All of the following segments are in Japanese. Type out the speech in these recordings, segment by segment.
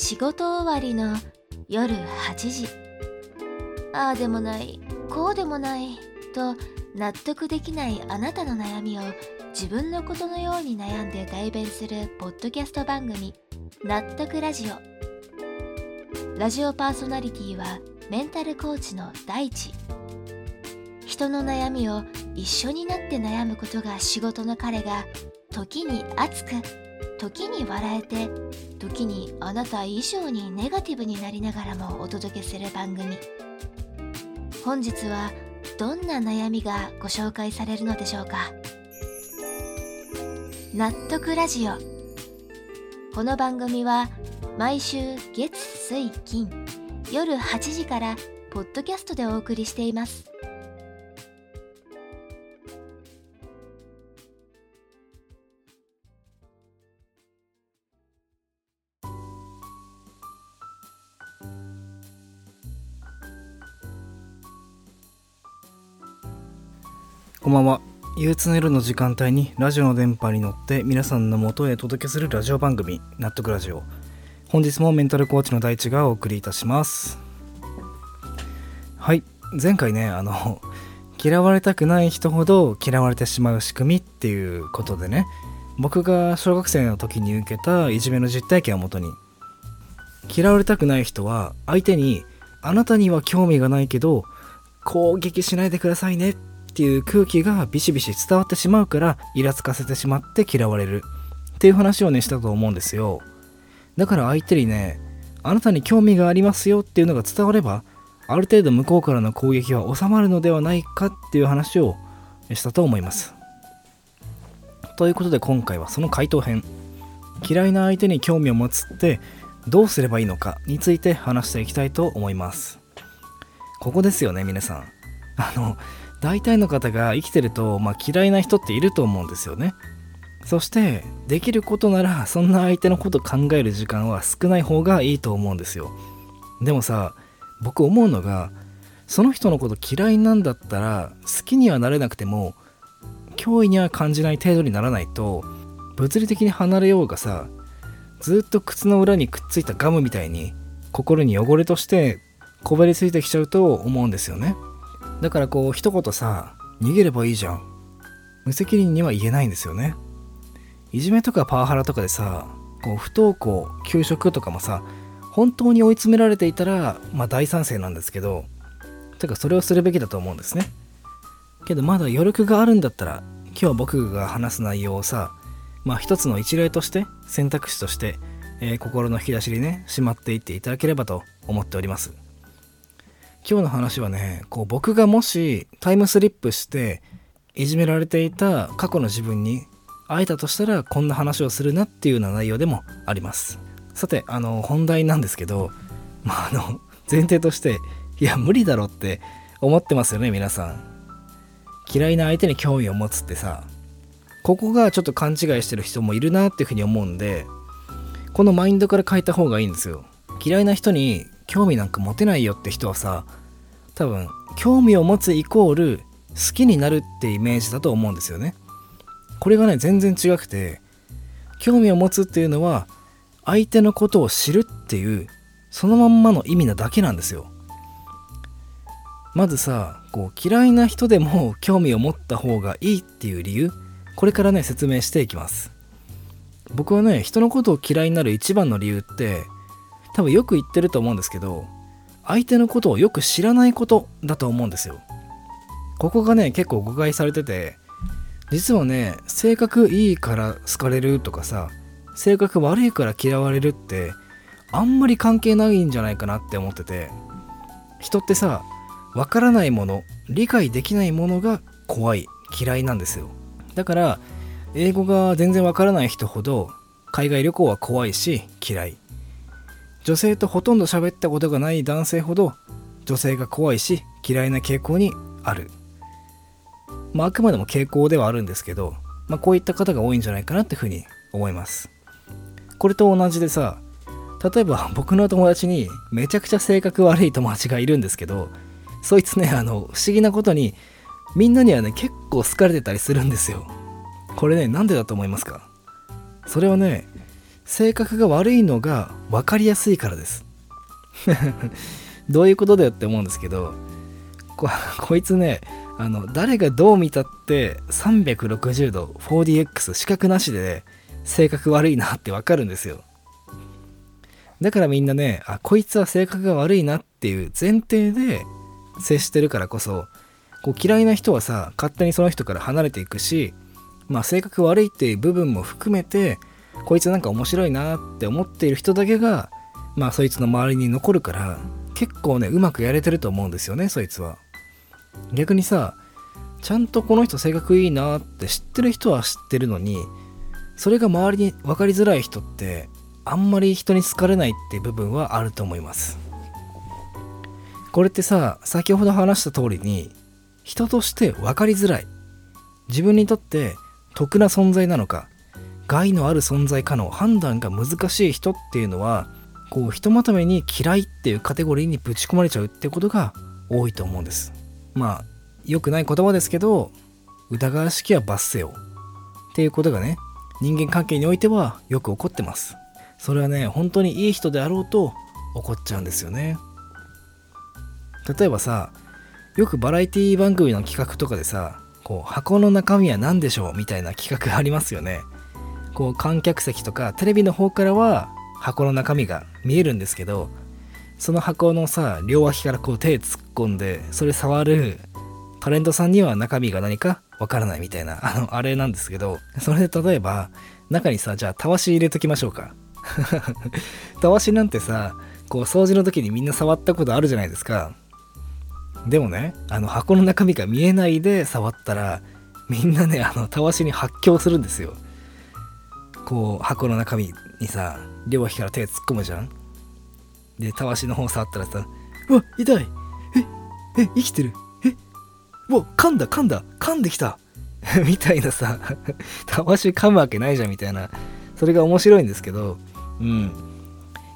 仕事終わりの夜8時。ああでもないこうでもないと納得できないあなたの悩みを自分のことのように悩んで代弁するポッドキャスト番組「納得ラジオ」ラジオパーソナリティはメンタルコーチの大地。人の悩みを一緒になって悩むことが仕事の彼が時に熱く時に笑えて時にあなた以上にネガティブになりながらもお届けする番組。本日はどんな悩みがご紹介されるのでしょうか。納得ラジオ。この番組は毎週月水金夜8時からポッドキャストでお送りしています。こんばんは。憂鬱な夜の時間帯にラジオの電波に乗って皆さんの元へお届けするラジオ番組、納得ラジオ。本日もメンタルコーチの大地がお送りいたします。はい。前回ね、あの、嫌われたくない人ほど嫌われてしまう仕組みっていうことでね、僕が小学生の時に受けたいじめの実体験をもとに、嫌われたくない人は相手にあなたには興味がないけど攻撃しないでくださいねっっていう空気がビシビシ伝わってしまうからイラつかせてしまって嫌われる。っていう話をねしたと思うんですよ。だから相手にねあなたに興味がありますよっていうのが伝わればある程度向こうからの攻撃は収まるのではないかっていう話をしたと思います。ということで今回はその回答編。嫌いな相手に興味を持つってどうすればいいのかについて話していきたいと思います。ここですよね皆さん。あの大体の方が生きてると、まあ、嫌いな人っていると思うんですよね。そしてできることならそんな相手のこと考える時間は少ない方がいいと思うんですよ。でもさ僕思うのがその人のこと嫌いなんだったら好きにはなれなくても脅威には感じない程度にならないと物理的に離れようがさずっと靴の裏にくっついたガムみたいに心に汚れとしてこべりついてきちゃうと思うんですよね。だからこう一言さ逃げればいいじゃん。無責任には言えないんですよね。いじめとかパワハラとかでさこう不登校給食とかもさ本当に追い詰められていたらまあ大賛成なんですけどてかそれをするべきだと思うんですね。けどまだ余力があるんだったら今日僕が話す内容をさまあ一つの一例として選択肢として、えー心の引き出しにねしまっていっていただければと思っております。今日の話はねこう僕がもしタイムスリップしていじめられていた過去の自分に会えたとしたらこんな話をするなっていうような内容でもあります。さてあの本題なんですけどまああの前提としていや無理だろって思ってますよね皆さん。嫌いな相手に興味を持つってさここがちょっと勘違いしてる人もいるなっていうふうに思うんでこのマインドから変えた方がいいんですよ。嫌いな人に興味なんか持てないよって人はさ多分興味を持つイコール好きになるってイメージだと思うんですよね。これがね全然違くて興味を持つっていうのは相手のことを知るっていうそのまんまの意味なだけなんですよ。まずさこう嫌いな人でも 興味を持った方がいいっていう理由これからね説明していきます。僕はね人のことを嫌いになる一番の理由って多分よく言ってると思うんですけど相手のことをよく知らないことだと思うんですよ。ここがね結構誤解されてて実はね性格いいから好かれるとかさ性格悪いから嫌われるってあんまり関係ないんじゃないかなって思ってて人ってさわからないもの理解できないものが怖い嫌いなんですよ。だから英語が全然わからない人ほど海外旅行は怖いし嫌い。女性とほとんど喋ったことがない男性ほど女性が怖いし嫌いな傾向にある。まああくまでも傾向ではあるんですけど、まあ、こういった方が多いんじゃないかなっていうふうに思います。これと同じでさ例えば 僕の友達にめちゃくちゃ性格悪い友達がいるんですけどそいつねあの不思議なことにみんなにはね結構好かれてたりするんですよ。これねなんでだと思いますか？それはね性格が悪いのが分かりやすいからです。どういうことだよって思うんですけどここいつねあの誰がどう見たって360度 4DX 視覚なしでね性格悪いなってわかるんですよ。だからみんなねあこいつは性格が悪いなっていう前提で接してるからこそこう嫌いな人はさ勝手にその人から離れていくしまあ性格悪いっていう部分も含めてこいつなんか面白いなって思っている人だけがまあそいつの周りに残るから結構ねうまくやれてると思うんですよねそいつは。逆にさちゃんとこの人性格いいなって知ってる人は知ってるのにそれが周りに分かりづらい人ってあんまり人に好かれないっていう部分はあると思います。これってさ先ほど話した通りに人として分かりづらい。自分にとって得な存在なのか害のある存在かの判断が難しい人っていうのはこうひとまとめに嫌いっていうカテゴリーにぶち込まれちゃうってことが多いと思うんです。まあ良くない言葉ですけど疑わしきは罰せよっていうことがね人間関係においてはよく起こってます。それはね本当にいい人であろうと起こっちゃうんですよね。例えばさよくバラエティ番組の企画とかでさこう箱の中身は何でしょうみたいな企画ありますよね。こう観客席とかテレビの方からは箱の中身が見えるんですけどその箱のさ両脇からこう手突っ込んでそれ触るタレントさんには中身が何かわからないみたいなあのあれなんですけどそれで例えば中にさじゃあたわし入れときましょうか。たわしなんてさこう掃除の時にみんな触ったことあるじゃないですか。でもねあの箱の中身が見えないで触ったらみんなねあのたわしに発狂するんですよ。こう箱の中身にさ両脇から手突っ込むじゃん。でたわしの方触ったらさうわ痛い。ええ生きてる。えうわ噛んだ噛んだ噛んできた。みたいなさたわし噛むわけないじゃんみたいな。それが面白いんですけどうん。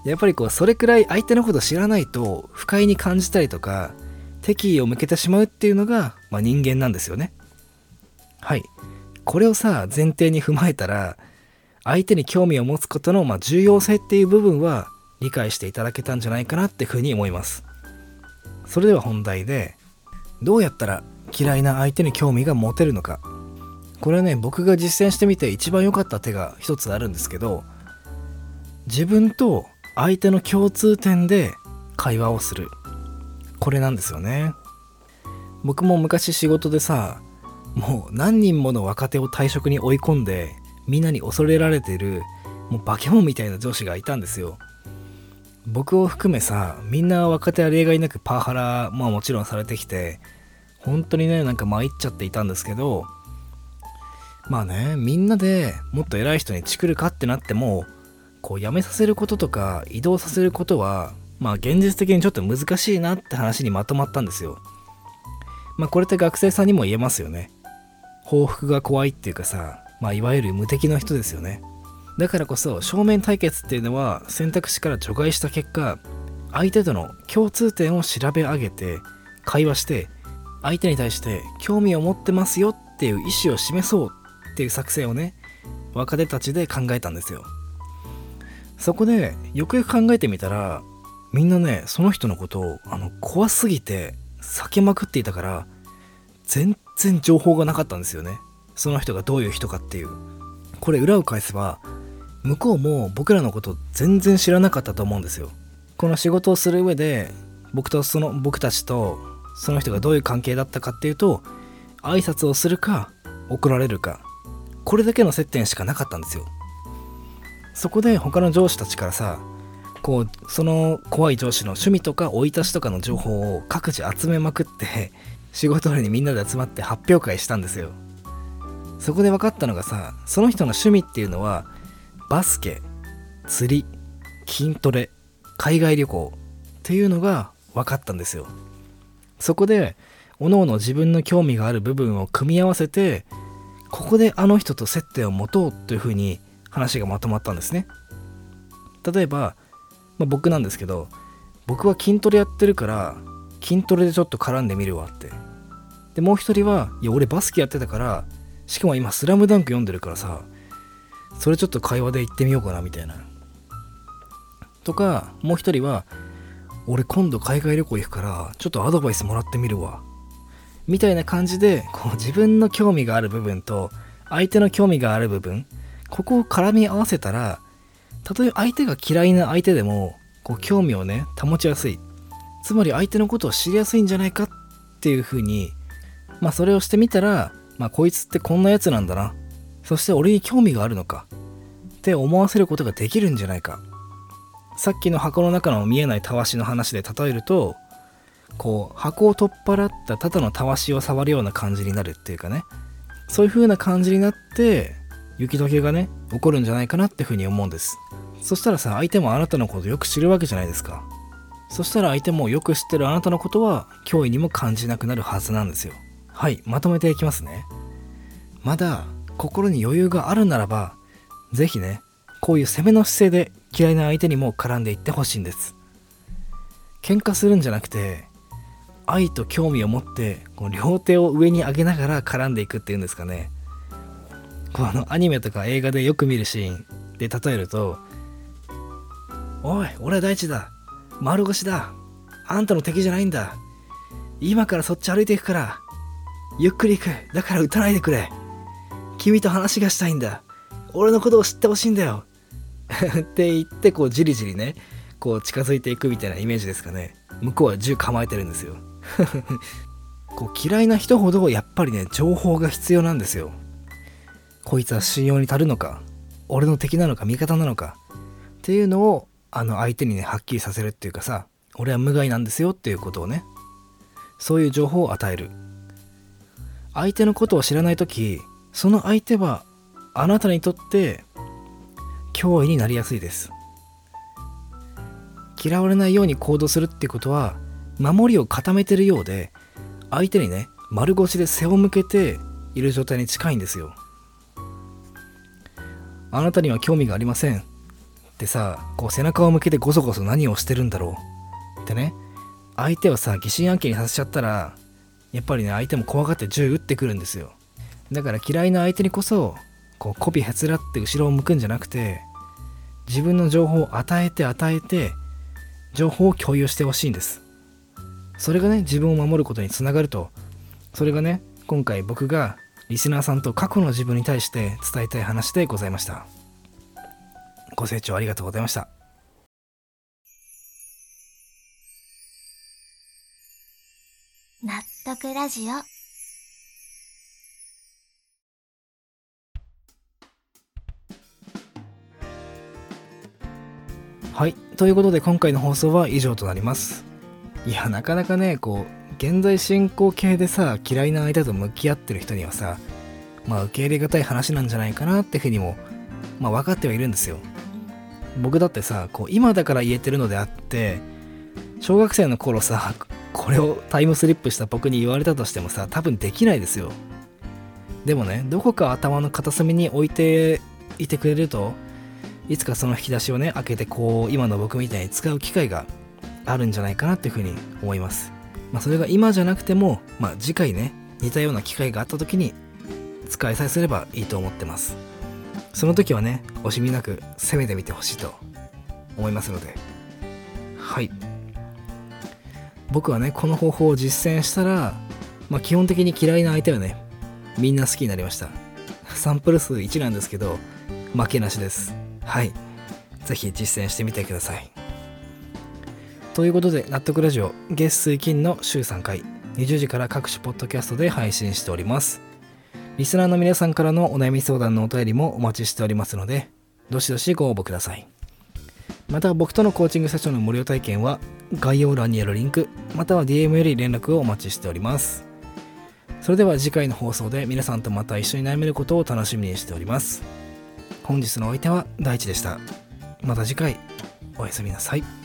やっぱりこうそれくらい相手のこと知らないと不快に感じたりとか敵意を向けてしまうっていうのが、まあ、人間なんですよね。はい。これをさ前提に踏まえたら相手に興味を持つことの、ま、重要性っていう部分は理解していただけたんじゃないかなっていうふうに思います。それでは本題でどうやったら嫌いな相手に興味が持てるのか。これはね僕が実践してみて一番良かった手が一つあるんですけど自分と相手の共通点で会話をする。これなんですよね。僕も昔仕事でさもう何人もの若手を退職に追い込んでみんなに恐れられてるもう化け物みたいな上司がいたんですよ。僕を含めさみんな若手は例外なくパワハラまあもちろんされてきて本当にねなんか参っちゃっていたんですけどまあねみんなでもっと偉い人にチクるかってなってもこう辞めさせることとか移動させることはまあ現実的にちょっと難しいなって話にまとまったんですよ。まあこれって学生さんにも言えますよね。報復が怖いっていうかさまあ、いわゆる無敵の人ですよね。だからこそ正面対決っていうのは選択肢から除外した結果相手との共通点を調べ上げて会話して相手に対して興味を持ってますよっていう意思を示そうっていう作戦をね若手たちで考えたんですよ。そこでよくよく考えてみたらみんなねその人のことをあの怖すぎて避けまくっていたから全然情報がなかったんですよね。その人がどういう人かっていう。これ裏を返せば向こうも僕らのこと全然知らなかったと思うんですよ。この仕事をする上で僕とその僕たちとその人がどういう関係だったかっていうと挨拶をするか怒られるかこれだけの接点しかなかったんですよ。そこで他の上司たちからさこうその怖い上司の趣味とか生い立ちとかの情報を各自集めまくって仕事終わりにみんなで集まって発表会したんですよ。そこで分かったのがさその人の趣味っていうのはバスケ釣り筋トレ海外旅行っていうのが分かったんですよ。そこで各々自分の興味がある部分を組み合わせてここであの人と接点を持とうというふうに話がまとまったんですね。例えば、まあ、僕なんですけど僕は筋トレやってるから筋トレでちょっと絡んでみるわって。でもう一人はいや俺バスケやってたからしかも今「スラムダンク読んでるからさそれちょっと会話で言ってみようかなみたいな。とかもう一人は俺今度海外旅行行くからちょっとアドバイスもらってみるわ。みたいな感じでこう自分の興味がある部分と相手の興味がある部分ここを絡み合わせたらたとえ相手が嫌いな相手でもこう興味をね保ちやすい。つまり相手のことを知りやすいんじゃないかっていうふうにまあそれをしてみたらまあこいつってこんなやつなんだな。そして俺に興味があるのか。って思わせることができるんじゃないか。さっきの箱の中の見えないたわしの話で例えるとこう箱を取っ払ったただのたわしを触るような感じになるっていうかね。そういう風な感じになって雪解けがね起こるんじゃないかなってふうに思うんです。そしたらさ相手もあなたのことよく知るわけじゃないですか。そしたら相手もよく知ってるあなたのことは脅威にも感じなくなるはずなんですよ。はいまとめていきますね。まだ心に余裕があるならば是非ねこういう攻めの姿勢で嫌いな相手にも絡んでいってほしいんです。喧嘩するんじゃなくて愛と興味を持ってこう両手を上に上げながら絡んでいくっていうんですかね。このアニメとか映画でよく見るシーンで例えると「おい俺は大地だ。丸腰だ。あんたの敵じゃないんだ。今からそっち歩いていくから。ゆっくり行く。だから撃たないでくれ。君と話がしたいんだ。俺のことを知ってほしいんだよ。って言ってこうじりじりねこう近づいていくみたいなイメージですかね。向こうは銃構えてるんですよ。こう嫌いな人ほどやっぱりね情報が必要なんですよ。こいつは信用に足るのか俺の敵なのか味方なのか。っていうのをあの相手にねはっきりさせるっていうかさ俺は無害なんですよっていうことをねそういう情報を与える。相手のことを知らない時その相手はあなたにとって脅威になりやすいです。嫌われないように行動するってことは守りを固めてるようで相手にね丸腰で背を向けている状態に近いんですよ。あなたには興味がありません。ってさこう背中を向けてゴソゴソ何をしてるんだろう。ってね相手をさ疑心暗鬼にさせちゃったらやっぱりね相手も怖がって銃撃ってくるんですよ。だから嫌いな相手にこそこう媚びへつらって後ろを向くんじゃなくて自分の情報を与えて与えて情報を共有してほしいんです。それがね自分を守ることにつながると。それがね今回僕がリスナーさんと過去の自分に対して伝えたい話でございました。ご清聴ありがとうございました。納得ラジオ。はい。ということで今回の放送は以上となります。いやなかなかねこう現在進行形でさ嫌いな相手と向き合ってる人にはさまあ受け入れがたい話なんじゃないかなってふうにもまあ分かってはいるんですよ。僕だってさこう今だから言えてるのであって小学生の頃さこれをタイムスリップした僕に言われたとしてもさ多分できないですよ。でもねどこか頭の片隅に置いていてくれるといつかその引き出しをね開けてこう今の僕みたいに使う機会があるんじゃないかなっていうふうに思います。まあそれが今じゃなくてもまあ次回ね似たような機会があった時に使いさえすればいいと思ってます。その時はね惜しみなく攻めてみてほしいと思いますので。はい。僕はねこの方法を実践したら、まあ、基本的に嫌いな相手はねみんな好きになりました。サンプル数1なんですけど負けなしです。はい。是非実践してみてください。ということで納得ラジオ月水金の週3回。20時から各種ポッドキャストで配信しております。リスナーの皆さんからのお悩み相談のお便りもお待ちしておりますのでどしどしご応募ください。また僕とのコーチングセッションの無料体験は概要欄にあるリンクまたは DM より連絡をお待ちしております。それでは次回の放送で皆さんとまた一緒に悩めることを楽しみにしております。本日のお相手は大地でした。また次回おやすみなさい。